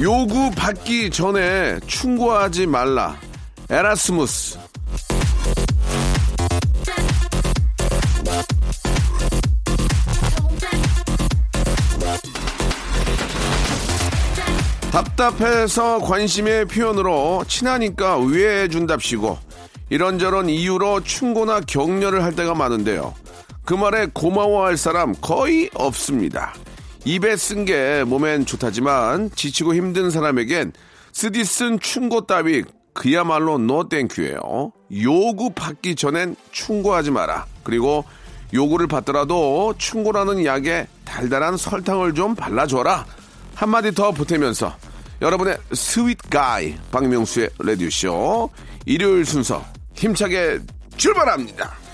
요구 받기 전에 충고하지 말라 에라스무스 답답해서 관심의 표현으로 친하니까 위해 준답시고 이런저런 이유로 충고나 격려를 할 때가 많은데요. 그 말에 고마워할 사람 거의 없습니다. 입에 쓴 게 몸엔 좋다지만 지치고 힘든 사람에겐 쓰디 쓴 충고 따위 그야말로 no thank you예요. 요구 받기 전엔 충고하지 마라. 그리고 요구를 받더라도 충고라는 약에 달달한 설탕을 좀 발라줘라. 한마디 더 보태면서 여러분의 sweet guy 박명수의 라디오쇼 일요일 순서 힘차게 출발합니다.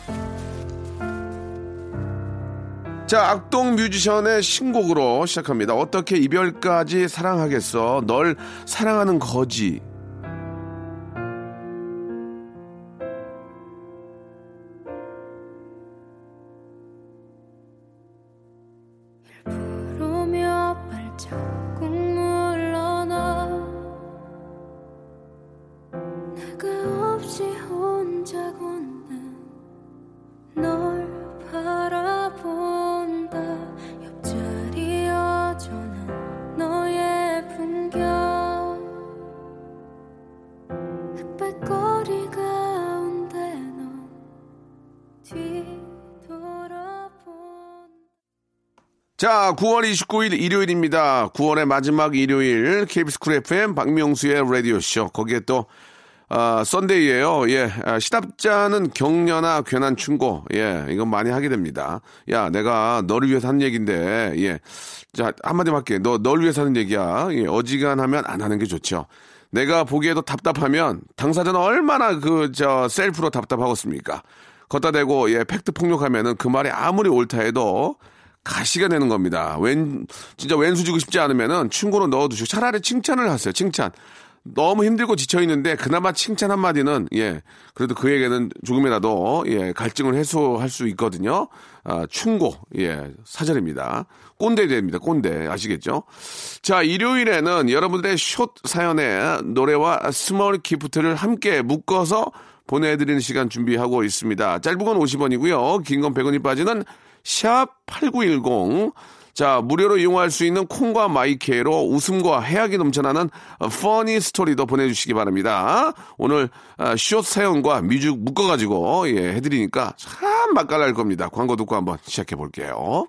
자, 악동 뮤지션의 신곡으로 시작합니다. 어떻게 이별까지 사랑하겠어? 널 사랑하는 거지. 자, 9월 29일 일요일입니다. 9월의 마지막 일요일 KBS 쿨 FM 박명수의 라디오 쇼. 거기에 또 아, Sunday예요. 예. 아, 시답잖은 격려나 괜한 충고. 예. 이건 많이 하게 됩니다. 야, 내가 너를 위해서 한 얘기인데. 예. 자, 한마디 할게. 너, 널 위해서 하는 얘기야. 예. 어지간하면 안 하는 게 좋죠. 내가 보기에도 답답하면 당사자는 얼마나 그, 저, 셀프로 답답하겠습니까? 거따 대고, 예, 팩트 폭력하면은 그 말이 아무리 옳다 해도 가시가 되는 겁니다. 웬, 진짜 웬수 지고 싶지 않으면은 충고로 넣어두시고 차라리 칭찬을 하세요. 칭찬. 너무 힘들고 지쳐있는데 그나마 칭찬 한마디는 예 그래도 그에게는 조금이라도 예 갈증을 해소할 수 있거든요. 아 충고 예 사절입니다. 꼰대 됩니다. 꼰대. 아시겠죠? 자 일요일에는 여러분들의 숏 사연에 노래와 small gift를 함께 묶어서 보내드리는 시간 준비하고 있습니다. 짧은 건 50원이고요. 긴 건 100원이 빠지는 샵8910 자, 무료로 이용할 수 있는 콩과 마이K로 웃음과 해학이 넘쳐나는 funny story도 보내주시기 바랍니다. 오늘 아, 숏 사연과 music 묶어가지고 예, 해드리니까 참 맛깔날 겁니다. 광고 듣고 한번 시작해 볼게요.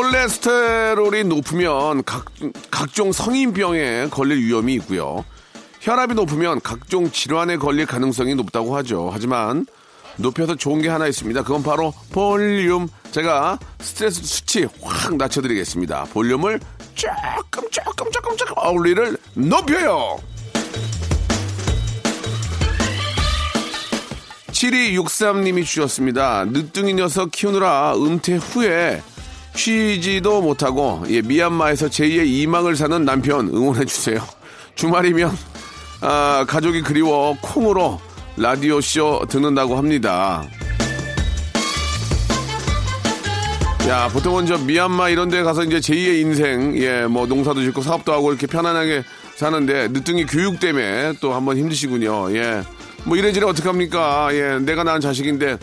콜레스테롤이 높으면 각, 각종 성인병에 걸릴 위험이 있고요. 혈압이 높으면 각종 질환에 걸릴 가능성이 높다고 하죠. 하지만 높여서 좋은 게 하나 있습니다. 그건 바로 볼륨. 제가 스트레스 수치 확 낮춰드리겠습니다. 볼륨을 조금 조금 조금 조금 어울리를 높여요. 7263님이 주셨습니다. 늦둥이 녀석 키우느라 은퇴 후에 쉬지도 못하고 예, 미얀마에서 제2의 이망을 사는 남편 응원해 주세요. 주말이면 아, 가족이 그리워 콩으로 라디오 쇼 듣는다고 합니다. 야, 보통은 저 미얀마 이런 데 가서 이제 제2의 인생, 예, 뭐 농사도 짓고 사업도 하고 이렇게 편안하게 사는데 늦둥이 교육 때문에 또 한번 힘드시군요. 예. 뭐 이래저래 어떡합니까? 예, 내가 낳은 자식인데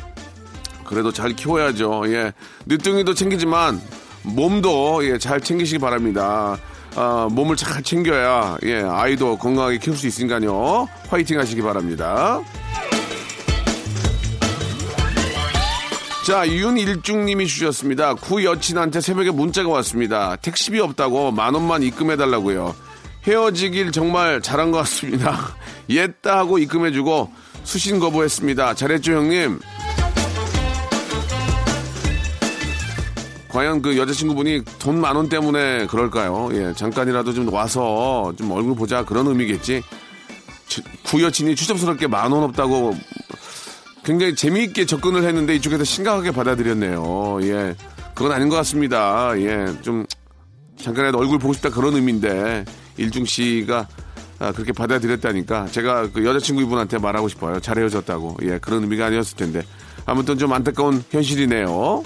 그래도 잘 키워야죠. 예. 늦둥이도 챙기지만 몸도 예, 잘 챙기시기 바랍니다. 아, 몸을 잘 챙겨야 예, 아이도 건강하게 키울 수 있으니까요. 화이팅 하시기 바랍니다. 자, 윤일중님이 주셨습니다. 구 여친한테 새벽에 문자가 왔습니다. 택시비 없다고 만 원만 입금해달라고요. 헤어지길 정말 잘한 것 같습니다. 옛다 하고 입금해주고 수신 거부했습니다. 잘했죠, 형님? 과연 그 여자친구분이 돈 만 원 때문에 그럴까요? 예, 잠깐이라도 좀 와서 좀 얼굴 보자 그런 의미겠지. 주- 구여친이 추접스럽게 만 원 없다고 굉장히 재미있게 접근을 했는데 이쪽에서 심각하게 받아들였네요. 예, 그건 아닌 것 같습니다. 예, 좀 잠깐이라도 얼굴 보고 싶다 그런 의미인데 일중 씨가 아, 그렇게 받아들였다니까 제가 그 여자친구 이분한테 말하고 싶어요. 잘 헤어졌다고. 예, 그런 의미가 아니었을 텐데. 아무튼 좀 안타까운 현실이네요.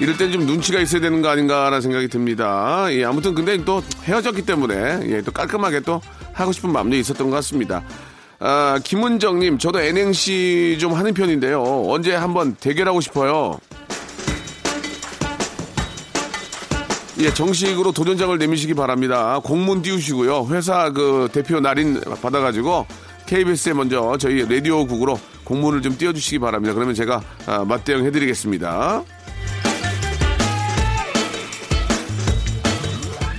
이럴 땐 좀 눈치가 있어야 되는 거 아닌가라는 생각이 듭니다. 예, 아무튼 근데 또 헤어졌기 때문에 예, 또 깔끔하게 또 하고 싶은 마음도 있었던 것 같습니다. 아, 김은정님, 저도 N행시 좀 하는 편인데요. 언제 한번 대결하고 싶어요. 예, 정식으로 도전장을 내미시기 바랍니다. 공문 띄우시고요. 회사 그 대표 날인 받아가지고 KBS에 먼저 저희 라디오국으로 공문을 좀 띄워주시기 바랍니다. 그러면 제가 아, 맞대응 해드리겠습니다.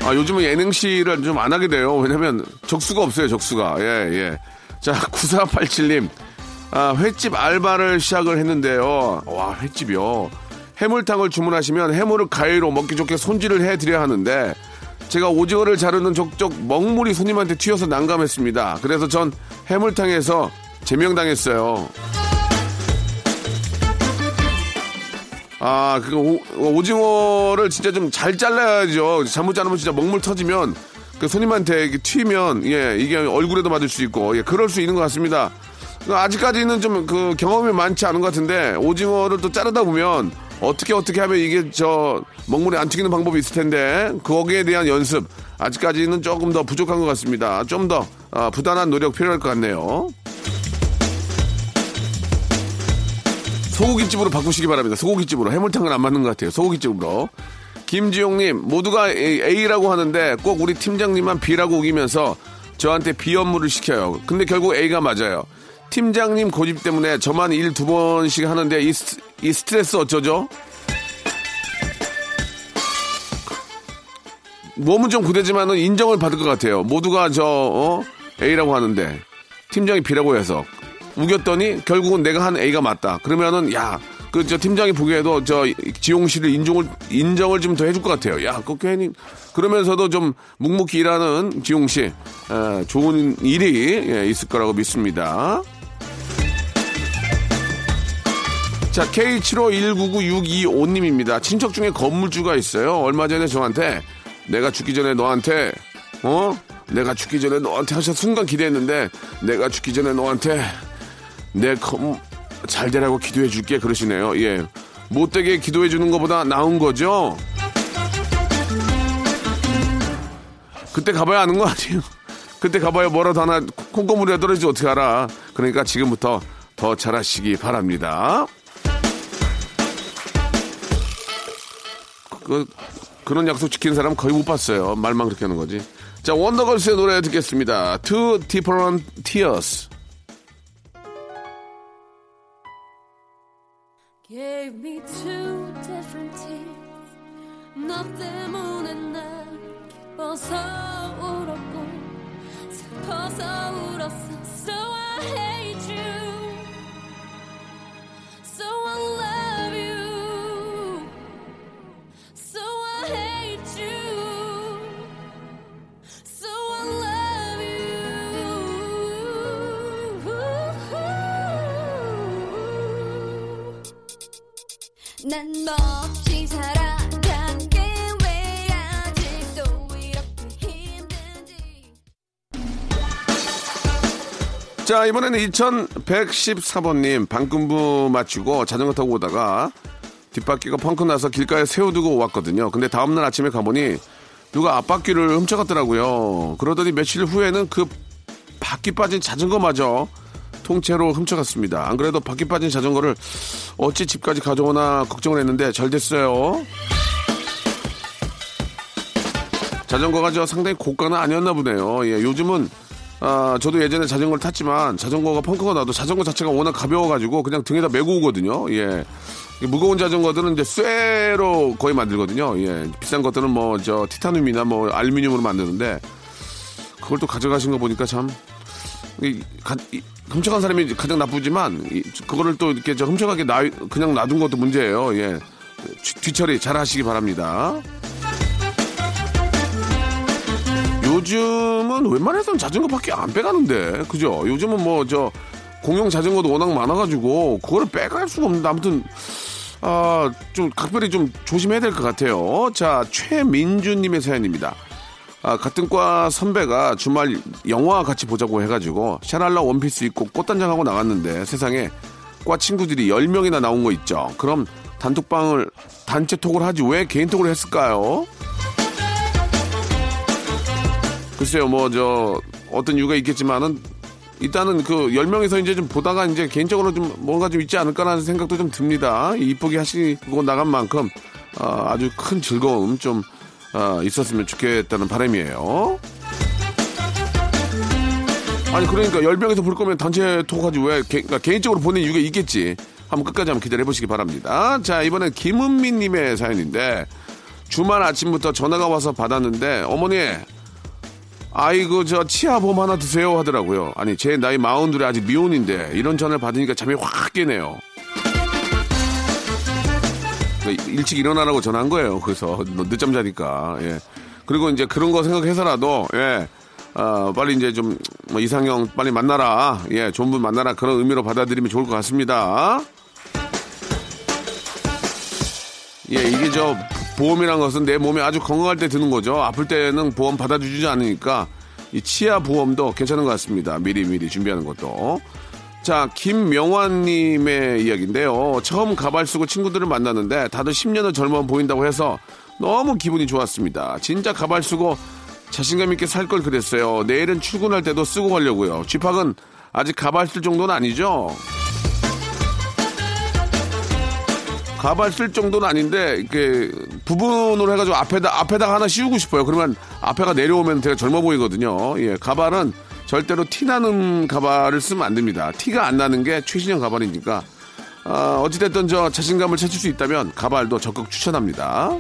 아, 요즘은 예능시를 좀 안 하게 돼요. 왜냐면 적수가 없어요, 적수가. 예, 예. 자, 9487님. 아, 횟집 알바를 시작을 했는데요. 와, 횟집이요. 해물탕을 주문하시면 해물을 가위로 먹기 좋게 손질을 해드려야 하는데 제가 오징어를 자르는 족족 먹물이 손님한테 튀어서 난감했습니다. 그래서 전 해물탕에서 제명당했어요. 아, 그 오, 오징어를 진짜 좀 잘 잘라야죠. 잘못 자르면 진짜 먹물 터지면 그 손님한테 이게 튀면 예 이게 얼굴에도 맞을 수 있고 예 그럴 수 있는 것 같습니다. 아직까지는 좀 그 경험이 많지 않은 것 같은데 오징어를 또 자르다 보면 어떻게 어떻게 하면 이게 저 먹물이 안 튀기는 방법이 있을 텐데 거기에 대한 연습 아직까지는 조금 더 부족한 것 같습니다. 좀더 아, 부단한 노력 필요할 것 같네요. 소고기집으로 바꾸시기 바랍니다. 소고기집으로. 해물탕은 안 맞는 것 같아요. 소고기집으로. 김지용님, 모두가 A- A라고 하는데 꼭 우리 팀장님만 B라고 우기면서 저한테 B 업무를 시켜요. 근데 결국 A가 맞아요. 팀장님 고집 때문에 저만 일 두 번씩 하는데 이, 스, 이 스트레스 어쩌죠? 몸은 좀 구대지만은 인정을 받을 것 같아요. 모두가 저, 어? A라고 하는데 팀장이 B라고 해서 우겼더니 결국은 내가 한 A가 맞다. 그러면은 야, 그 저 팀장이 보기에도 저 지용 씨를 인정을 인정을 좀 더 해줄 것 같아요. 야, 그 괜히 그러면서도 좀 묵묵히 일하는 지용 씨 에, 좋은 일이 예, 있을 거라고 믿습니다. 자, K75199625님입니다. 친척 중에 건물주가 있어요. 얼마 전에 저한테 내가 죽기 전에 너한테 어? 내가 죽기 전에 너한테 하셔 순간 기대했는데 내가 죽기 전에 너한테 내검잘 되라고 기도해 줄게 그러시네요. 예. 못되게 기도해 주는 것보다 나은 거죠. 그때 가봐야 아는 거 아니에요. 그때 가봐야 뭐라도 하나 콩고물에 떨어지지 어떻게 알아. 그러니까 지금부터 더 잘하시기 바랍니다. 그, 그런 약속 지키는 사람 거의 못 봤어요. 말만 그렇게 하는 거지. 자, 원더걸스의 노래 듣겠습니다. Two Different Tears. 이번에는 2114번님, 방금부 마치고 자전거 타고 오다가 뒷바퀴가 펑크 나서 길가에 세워두고 왔거든요. 근데 다음날 아침에 가보니 누가 앞바퀴를 훔쳐갔더라고요. 그러더니 며칠 후에는 그 바퀴 빠진 자전거마저 통째로 훔쳐갔습니다. 안 그래도 바퀴 빠진 자전거를 어찌 집까지 가져오나 걱정을 했는데 잘 됐어요. 자전거가 저 상당히 고가는 아니었나 보네요. 예, 요즘은 아, 저도 예전에 자전거를 탔지만 자전거가 펑크가 나도 자전거 자체가 워낙 가벼워가지고 그냥 등에다 메고 오거든요. 예. 무거운 자전거들은 이제 쇠로 거의 만들거든요. 예. 비싼 것들은 뭐 저 티타늄이나 뭐 알루미늄으로 만드는데 그걸 또 가져가신 거 보니까 참 이, 가, 이, 훔쳐간 사람이 가장 나쁘지만 이, 그거를 또 이렇게 저 훔쳐가게 놔, 그냥 놔둔 것도 문제예요. 예. 뒤- 뒤처리 잘 하시기 바랍니다. 요즘은 웬만해서는 자전거밖에 안 빼가는데, 그죠? 요즘은 뭐, 저, 공용 자전거도 워낙 많아가지고, 그거를 빼갈 수가 없는데, 아무튼, 아, 좀, 각별히 좀 조심해야 될 것 같아요. 자, 최민주님의 사연입니다. 아, 같은 과 선배가 주말 영화 같이 보자고 해가지고, 샤랄라 원피스 입고 꽃단장하고 나갔는데, 세상에, 과 친구들이 10명이나 나온 거 있죠. 그럼 단톡방을, 단체 톡을 하지 왜 개인 톡을 했을까요? 글쎄요, 뭐, 저, 어떤 이유가 있겠지만은, 일단은 그 10명에서 이제 좀 보다가 이제 개인적으로 좀 뭔가 좀 있지 않을까라는 생각도 좀 듭니다. 이쁘게 하시고 나간 만큼, 아, 아주 큰 즐거움 좀, 아, 있었으면 좋겠다는 바람이에요. 아니, 그러니까 10명에서 볼 거면 단체 톡하지 왜, 개, 그러니까 개인적으로 보낸 이유가 있겠지. 한번 끝까지 한번 기다려 보시기 바랍니다. 자, 이번엔 김은미 님의 사연인데, 주말 아침부터 전화가 와서 받았는데, 어머니, 아이고 저 치아보험 하나 드세요 하더라고요. 아니 제 나이 마흔둘에 아직 미혼인데 이런 전화를 받으니까 잠이 확 깨네요. 그러니까 일찍 일어나라고 전화한 거예요. 그래서 너 늦잠 자니까. 예. 그리고 이제 그런 거 생각해서라도 예. 아, 빨리 이제 좀 뭐 이상형 빨리 만나라. 예, 좋은 분 만나라. 그런 의미로 받아들이면 좋을 것 같습니다. 예, 이게 저 보험이란 것은 내 몸이 아주 건강할 때 드는 거죠. 아플 때는 보험 받아주지 않으니까 이 치아 보험도 괜찮은 것 같습니다. 미리 미리 준비하는 것도. 자, 김명환님의 이야기인데요. 처음 가발 쓰고 친구들을 만났는데 다들 10년은 젊어 보인다고 해서 너무 기분이 좋았습니다. 진짜 가발 쓰고 자신감 있게 살 걸 그랬어요. 내일은 출근할 때도 쓰고 가려고요. 쥐팍은 아직 가발 쓸 정도는 아니죠? 가발 쓸 정도는 아닌데 이렇게 부분으로 해가지고 앞에다 앞에다가 하나 씌우고 싶어요. 그러면 앞에가 내려오면 되게 젊어 보이거든요. 예, 가발은 절대로 티 나는 가발을 쓰면 안 됩니다. 티가 안 나는 게 최신형 가발이니까 아, 어찌됐든 저 자신감을 찾을 수 있다면 가발도 적극 추천합니다.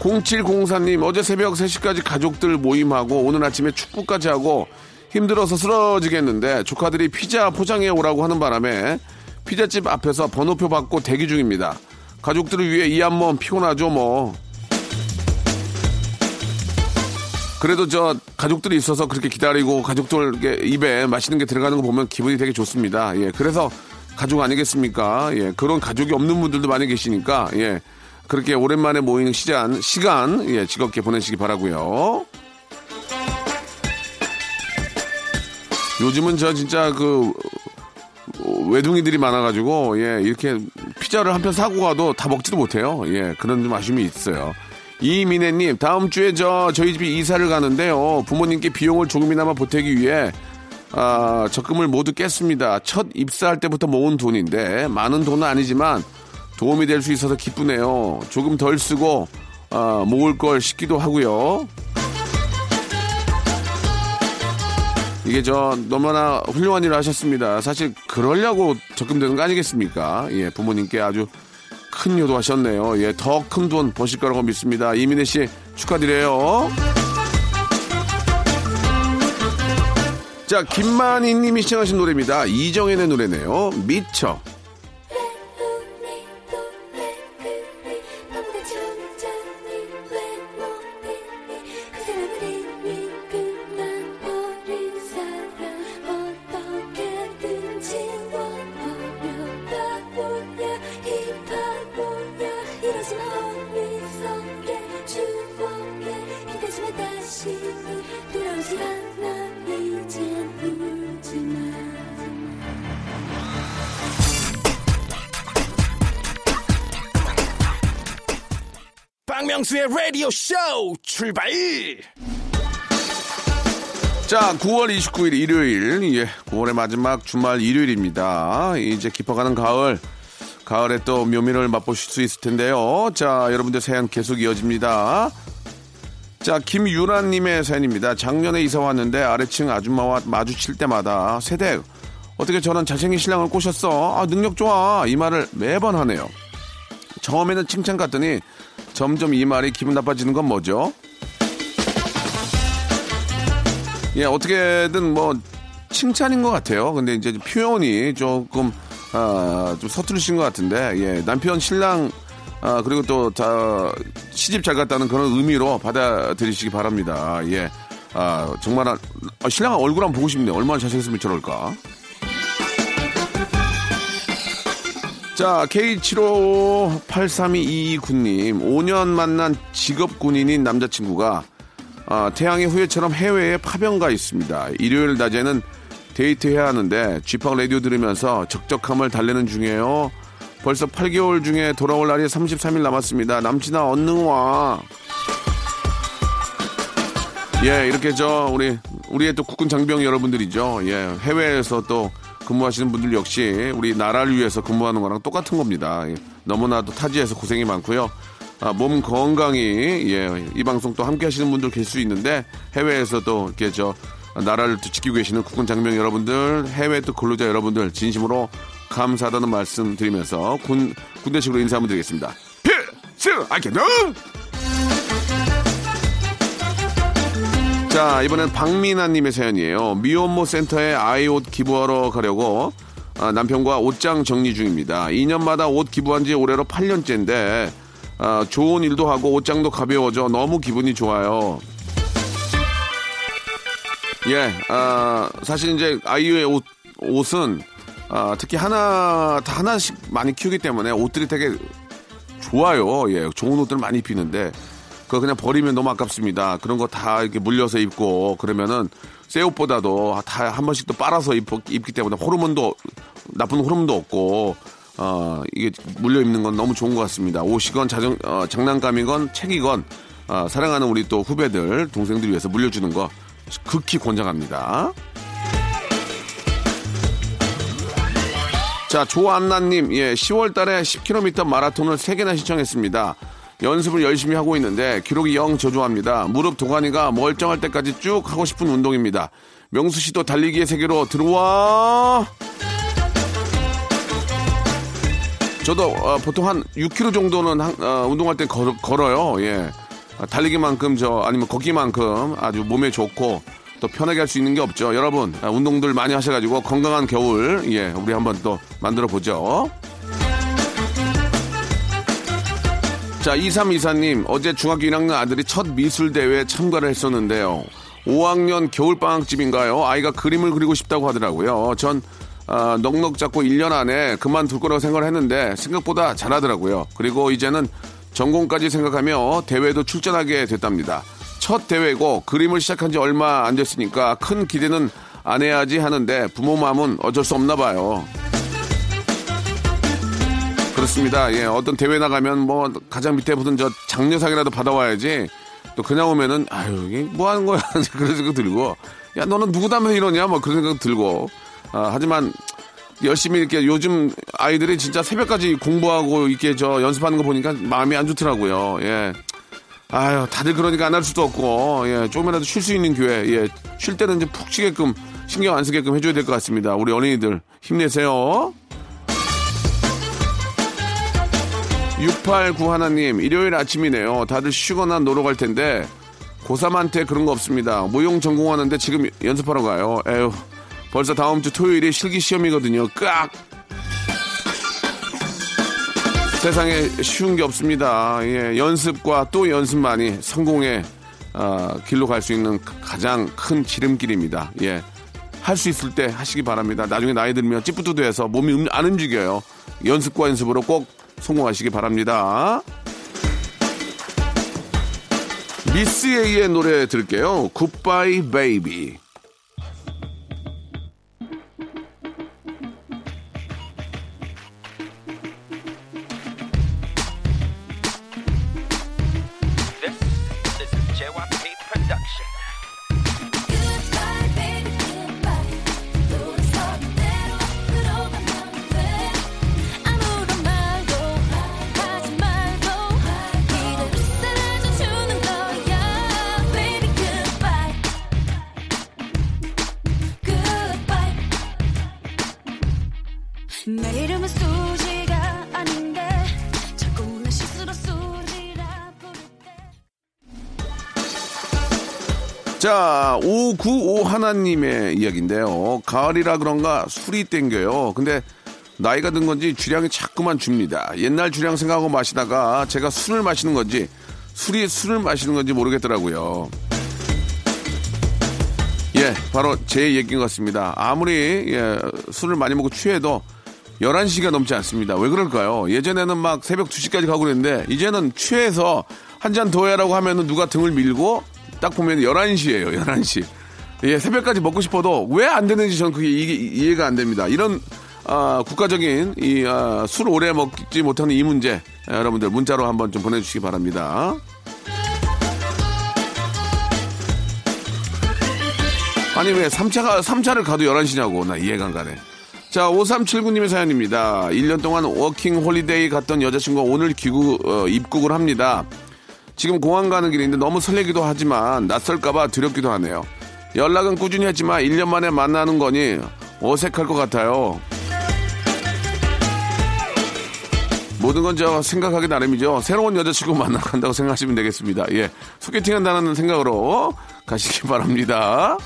0704님 어제 새벽 3시까지 가족들 모임하고 오늘 아침에 축구까지 하고 힘들어서 쓰러지겠는데 조카들이 피자 포장해 오라고 하는 바람에 피자집 앞에서 번호표 받고 대기 중입니다. 가족들을 위해 이 한 몸 피곤하죠 뭐. 그래도 저 가족들이 있어서 그렇게 기다리고 가족들 입에 맛있는 게 들어가는 거 보면 기분이 되게 좋습니다. 예, 그래서 가족 아니겠습니까? 예, 그런 가족이 없는 분들도 많이 계시니까 예, 그렇게 오랜만에 모이는 시간 시간 예, 즐겁게 보내시기 바라고요. 요즘은 저 진짜 그 외둥이들이 많아가지고 예 이렇게 피자를 한 편 사고 가도 다 먹지도 못해요. 예 그런 좀 아쉬움이 있어요. 이민혜님 다음 주에 저 저희 집이 이사를 가는데요. 부모님께 비용을 조금이나마 보태기 위해 아, 적금을 모두 깼습니다. 첫 입사할 때부터 모은 돈인데 많은 돈은 아니지만 도움이 될 수 있어서 기쁘네요. 조금 덜 쓰고 아, 모을 걸 싶기도 하고요. 이게 저 너무나 훌륭한 일을 하셨습니다. 사실 그러려고 적금되는 거 아니겠습니까? 예, 부모님께 아주 큰 효도하셨네요. 예, 더 큰 돈 버실 거라고 믿습니다. 이민혜 씨 축하드려요. 자, 김만희 님이 시청하신 노래입니다. 이정현의 노래네요. 미쳐. 박명수의 라디오 쇼 출발 자, 9월 29일 일요일, 예, 9월의 마지막 주말 일요일입니다. 이제 깊어가는 가을, 가을에 또 묘미를 맛보실 수 있을 텐데요. 자, 여러분들 사연 계속 이어집니다. 자, 김유란님의 사연입니다. 작년에 이사 왔는데 아래층 아줌마와 마주칠 때마다 세대, 어떻게 저런 잘생긴 신랑을 꼬셨어? 아, 능력 좋아. 이 말을 매번 하네요. 처음에는 칭찬 같더니 점점 이 말이 기분 나빠지는 건 뭐죠? 예, 어떻게든 뭐 칭찬인 것 같아요. 근데 이제 표현이 조금 아, 좀 서투르신 것 같은데 예, 남편 신랑 아, 그리고 또 다 시집 잘 갔다는 그런 의미로 받아들이시기 바랍니다. 예. 아, 정말 아, 신랑 얼굴 한번 보고 싶네요. 얼마나 잘생겼으면 저럴까. 자, K75832229님, 5년 만난 직업 군인인 남자친구가 아, 태양의 후예처럼 해외에 파병 가 있습니다. 일요일 낮에는 데이트해야 하는데 쥐팡 라디오 들으면서 적적함을 달래는 중이에요. 벌써 8개월 중에 돌아올 날이 33일 남았습니다. 남친아 얼른 와. 예, 이렇게 저 우리 우리의 또 국군 장병 여러분들이죠. 예, 해외에서 또 근무하시는 분들 역시 우리 나라를 위해서 근무하는 거랑 똑같은 겁니다. 예, 너무나도 타지에서 고생이 많고요. 아, 몸 건강히 예, 이 방송 또 함께 하시는 분들 계실 수 있는데 해외에서 또 이렇게 저 나라를 또 지키고 계시는 국군 장병 여러분들, 해외 또 근로자 여러분들 진심으로 감사하다는 말씀 드리면서 군 군대식으로 인사 한번 드리겠습니다. 필승 아이캔 자, 이번엔 박민아님의 사연이에요. 미혼모 센터에 아이 옷 기부하러 가려고 아, 남편과 옷장 정리 중입니다. 2년마다 옷 기부한 지 올해로 8년째인데 아, 좋은 일도 하고 옷장도 가벼워져 너무 기분이 좋아요. 예, 아, 사실 이제 아이유의 옷, 옷은 아, 특히 하나, 다 하나씩 많이 키우기 때문에 옷들이 되게 좋아요. 예, 좋은 옷들 많이 입히는데 그거 그냥 버리면 너무 아깝습니다. 그런 거 다 이렇게 물려서 입고 그러면은 새 옷보다도 다 한 번씩 또 빨아서 입, 입기 때문에 호르몬도 나쁜 호르몬도 없고 어 이게 물려 입는 건 너무 좋은 것 같습니다. 옷이건 자전 어, 장난감이건 책이건 어, 사랑하는 우리 또 후배들 동생들 위해서 물려주는 거 극히 권장합니다. 자, 조안나님, 예, 10월 달에 10km 마라톤을 3개나 신청했습니다. 연습을 열심히 하고 있는데 기록이 영 저조합니다. 무릎 도가니가 멀쩡할 때까지 쭉 하고 싶은 운동입니다. 명수 씨도 달리기의 세계로 들어와! 저도 어, 보통 한 6km 정도는 한- 어, 운동할 때 걸, 걸어요. 예. 아, 달리기만큼 저 아니면 걷기만큼 아주 몸에 좋고 또 편하게 할 수 있는 게 없죠. 여러분 아, 운동들 많이 하셔가지고 건강한 겨울 예 우리 한번 또 만들어 보죠. 자 2324님 어제 중학교 1학년 아들이 첫 미술 대회에 참가를 했었는데요. 5학년 겨울방학집인가요? 아이가 그림을 그리고 싶다고 하더라고요. 전 아, 넉넉 잡고 1년 안에 그만둘 거라고 생각을 했는데 생각보다 잘하더라고요. 그리고 이제는 전공까지 생각하며 대회도 출전하게 됐답니다. 첫 대회고 그림을 시작한 지 얼마 안 됐으니까 큰 기대는 안 해야지 하는데 부모 마음은 어쩔 수 없나 봐요. 그렇습니다. 예, 어떤 대회 나가면 뭐 가장 밑에 붙은 저 장려상이라도 받아와야지. 또 그냥 오면은 아유 이게 뭐 하는 거야 그런 생각 들고 야 너는 누구 닮아서 이러냐 뭐 그런 생각 들고 아, 하지만 열심히 이렇게 요즘 아이들이 진짜 새벽까지 공부하고 이렇게 저 연습하는 거 보니까 마음이 안 좋더라고요. 예. 아유, 다들 그러니까 안 할 수도 없고, 예, 조금이라도 쉴 수 있는 교회, 예, 쉴 때는 이제 푹 쉬게끔, 신경 안 쓰게끔 해줘야 될 것 같습니다. 우리 어린이들, 힘내세요. 689 하나님, 일요일 아침이네요. 다들 쉬거나 놀러 갈 텐데, 고3한테 그런 거 없습니다. 무용 전공하는데 지금 연습하러 가요. 에휴, 벌써 다음 주 토요일이 실기 시험이거든요. 깍! 세상에 쉬운 게 없습니다. 예, 연습과 또 연습만이 성공의 아, 길로 갈 수 있는 가장 큰 지름길입니다. 예. 할 수 있을 때 하시기 바랍니다. 나중에 나이 들면 찌뿌두두해서 몸이 음- 안 움직여요. 연습과 연습으로 꼭 성공하시기 바랍니다. 미스 A의 노래 들을게요. A JYP 자, 595 하나님의 이야기인데요. 가을이라 그런가 술이 땡겨요. 근데 나이가 든 건지 주량이 자꾸만 줍니다. 옛날 주량 생각하고 마시다가 제가 술을 마시는 건지 술이 술을 마시는 건지 모르겠더라고요. 예, 바로 제 얘기인 것 같습니다. 아무리 예, 술을 많이 먹고 취해도 11시가 넘지 않습니다. 왜 그럴까요? 예전에는 막 새벽 2시까지 가고 그랬는데 이제는 취해서 한 잔 더 해라고 하면은 누가 등을 밀고 딱 보면 11시예요. 11시. 예, 새벽까지 먹고 싶어도 왜 안 되는지 저는 그게 이게 이해가 안 됩니다. 이런 아, 국가적인 이 아, 술 오래 먹지 못하는 이 문제 아, 여러분들 문자로 한번 좀 보내주시기 바랍니다. 아니 왜 3차가 3차를 가도 11시냐고 나 이해가 안 가네. 자, 5379님의 사연입니다. 1년 동안 워킹 홀리데이 갔던 여자친구가 오늘 귀국, 어, 입국을 합니다. 지금 공항 가는 길인데 너무 설레기도 하지만 낯설까봐 두렵기도 하네요. 연락은 꾸준히 했지만 1년 만에 만나는 거니 어색할 것 같아요. 모든 건 저 생각하기 나름이죠. 새로운 여자친구 만나 간다고 생각하시면 되겠습니다. 예. 소개팅 한다는 생각으로 가시기 바랍니다.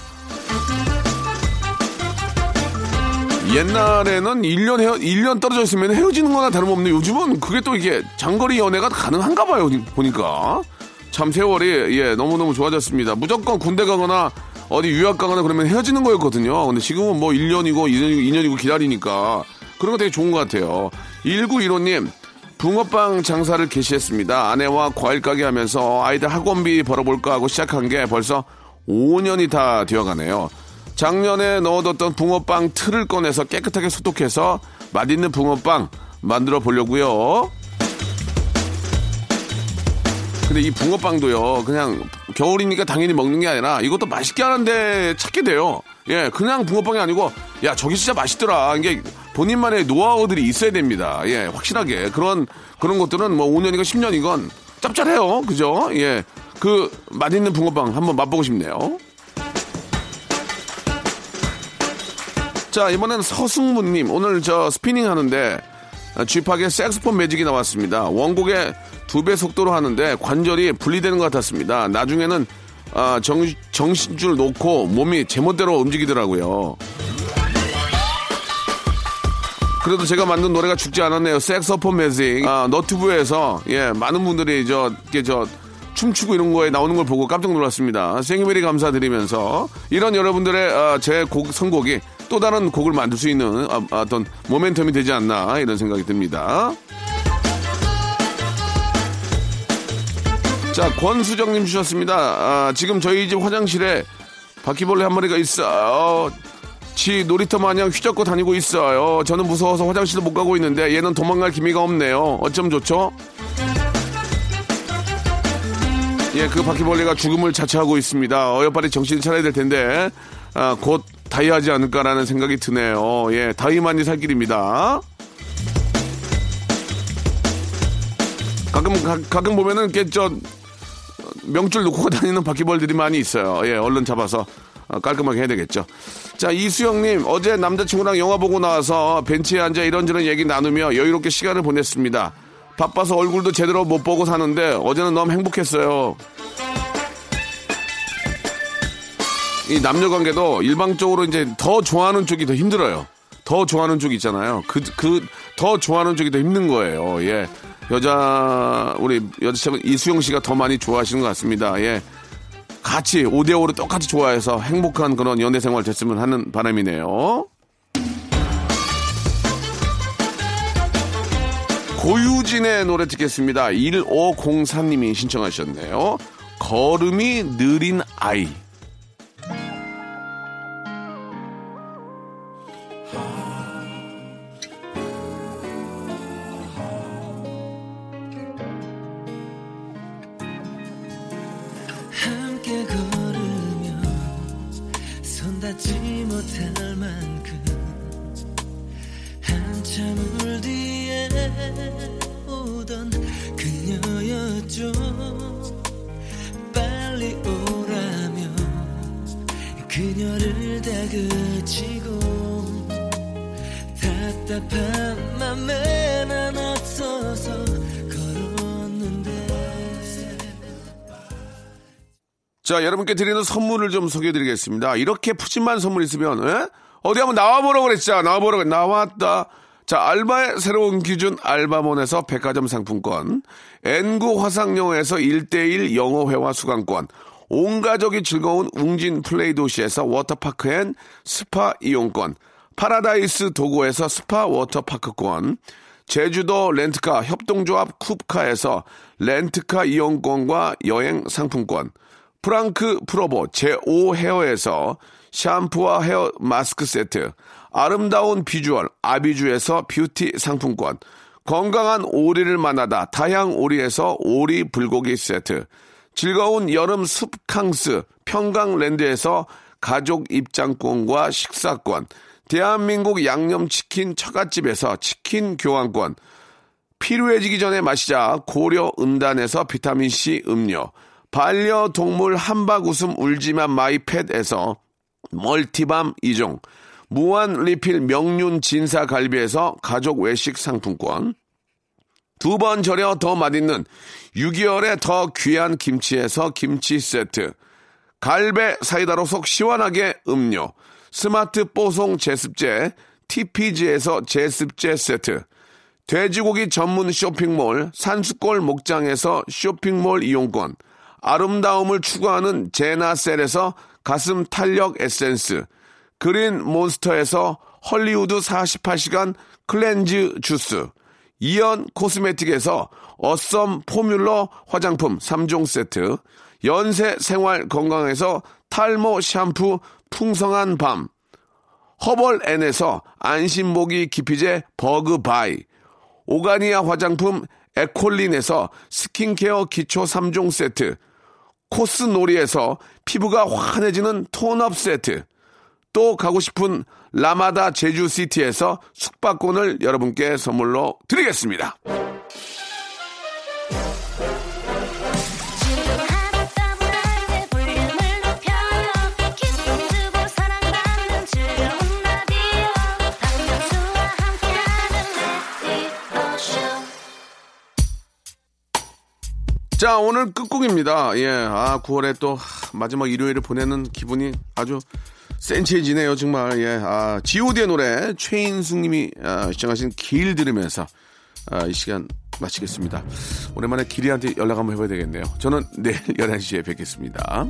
옛날에는 1년 헤어, 1년 떨어져 있으면 헤어지는 거나 다름없는데 요즘은 그게 또 이게 장거리 연애가 가능한가 봐요, 보니까. 참 세월이, 예, 너무너무 좋아졌습니다. 무조건 군대 가거나 어디 유학 가거나 그러면 헤어지는 거였거든요. 근데 지금은 뭐 1년이고 2년이고, 2년이고 기다리니까 그런 거 되게 좋은 것 같아요. 1915님, 붕어빵 장사를 개시했습니다. 아내와 과일 가게 하면서 아이들 학원비 벌어볼까 하고 시작한 게 벌써 5년이 다 되어가네요. 작년에 넣어뒀던 붕어빵 틀을 꺼내서 깨끗하게 소독해서 맛있는 붕어빵 만들어 보려고요. 근데 이 붕어빵도요, 그냥 겨울이니까 당연히 먹는 게 아니라 이것도 맛있게 하는데 찾게 돼요. 예, 그냥 붕어빵이 아니고, 야, 저기 진짜 맛있더라. 이게 본인만의 노하우들이 있어야 됩니다. 예, 확실하게. 그런, 그런 것들은 뭐 5년이건 10년이건 짭짤해요. 그죠? 예. 그 맛있는 붕어빵 한번 맛보고 싶네요. 자, 이번엔 서승무님. 오늘 저 스피닝 하는데 쥐팍의 색스폰 매직이 나왔습니다. 원곡의 두 배 속도로 하는데 관절이 분리되는 것 같았습니다. 나중에는 아, 정, 정신줄 놓고 몸이 제멋대로 움직이더라고요. 그래도 제가 만든 노래가 죽지 않았네요. 색소폰 매직. 아, 너튜브에서 예, 많은 분들이 저저 춤추고 이런 거에 나오는 걸 보고 깜짝 놀랐습니다. 생일베리 감사드리면서 이런 여러분들의 아, 제곡 선곡이 또 다른 곡을 만들 수 있는 아, 어떤 모멘텀이 되지 않나 이런 생각이 듭니다. 자, 권수정님 주셨습니다. 아, 지금 저희 집 화장실에 바퀴벌레 한 마리가 있어요. 지 놀이터 마냥 휘젓고 다니고 있어요. 저는 무서워서 화장실도 못 가고 있는데 얘는 도망갈 기미가 없네요. 어쩜 좋죠? 예, 그 바퀴벌레가 죽음을 자처하고 있습니다. 어여빨리 정신 차려야 될 텐데, 아, 곧 다이하지 않을까라는 생각이 드네요. 예, 다이만이 살 길입니다. 가끔, 가, 가끔 보면은, 이렇게 저, 명줄 놓고 다니는 바퀴벌들이 많이 있어요. 예, 얼른 잡아서 어, 깔끔하게 해야 되겠죠. 자, 이수영님, 어제 남자친구랑 영화 보고 나와서 벤치에 앉아 이런저런 얘기 나누며 여유롭게 시간을 보냈습니다. 바빠서 얼굴도 제대로 못 보고 사는데 어제는 너무 행복했어요. 이 남녀 관계도 일방적으로 이제 더 좋아하는 쪽이 더 힘들어요. 더 좋아하는 쪽이 있잖아요. 그, 그, 더 좋아하는 쪽이 더 힘든 거예요. 예. 여자, 우리 여자친구 이수영 씨가 더 많이 좋아하시는 것 같습니다. 예. 같이 5대5로 똑같이 좋아해서 행복한 그런 연애 생활 됐으면 하는 바람이네요. 고유진의 노래 듣겠습니다. 1504님이 신청하셨네요. 걸음이 느린 아이. 자, 여러분께 드리는 선물을 좀 소개해 드리겠습니다. 이렇게 푸짐한 선물 있으면, 에? 어디 한번 나와보라고 그랬죠? 나와보라고, 나왔다. 자, 알바의 새로운 기준 알바몬에서 백화점 상품권, 엔구 화상영어에서 1대1 영어회화 수강권, 온 가족이 즐거운 웅진 플레이 도시에서 워터파크 and 스파 이용권, 파라다이스 도고에서 스파 워터파크권, 제주도 렌트카 협동조합 쿱카에서 렌트카 이용권과 여행 상품권, 프랑크 프로보 제5 헤어에서 샴푸와 헤어 마스크 세트, 아름다운 비주얼 아비주에서 뷰티 상품권, 건강한 오리를 만나다 다향 오리에서 오리 불고기 세트, 즐거운 여름 숲캉스 평강랜드에서 가족 입장권과 식사권, 대한민국 양념치킨 처갓집에서 치킨 교환권, 필요해지기 전에 마시자 고려 은단에서 비타민C 음료, 반려동물 함박웃음 울지마 마이펫에서 multi balm 2종, 무한 리필 명륜 진사 갈비에서 가족 외식 상품권, 두 번 절여 더 맛있는 6개월에 더 귀한 김치에서 김치 세트, 갈배 사이다로 속 시원하게 음료, 스마트 뽀송 제습제, TPG에서 제습제 세트, 돼지고기 전문 쇼핑몰 산수골 목장에서 쇼핑몰 이용권, 아름다움을 추구하는 제나셀에서 가슴 탄력 에센스, 그린 몬스터에서 헐리우드 48시간 cleanse 주스, 이연 코스메틱에서 어썸 포뮬러 화장품 3종 세트, 연세 생활 건강에서 탈모 샴푸 풍성한 밤, 허벌 앤에서 안심모기 기피제 버그바이, 오가니아 화장품 에콜린에서 스킨케어 기초 3종 세트, 코스놀이에서 피부가 환해지는 톤업 세트, 또 가고 싶은 라마다 제주시티에서 숙박권을 여러분께 선물로 드리겠습니다. 자, 오늘 끝곡입니다. 예, 아, 9월에 또 하, 마지막 일요일을 보내는 기분이 아주 센치해지네요, 정말. 예, 아, GOD의 노래, 최인숙 님이 아, 시청하신 길 들으면서 아, 이 시간 마치겠습니다. 오랜만에 길이한테 연락 한번 해봐야 되겠네요. 저는 내일 11시에 뵙겠습니다.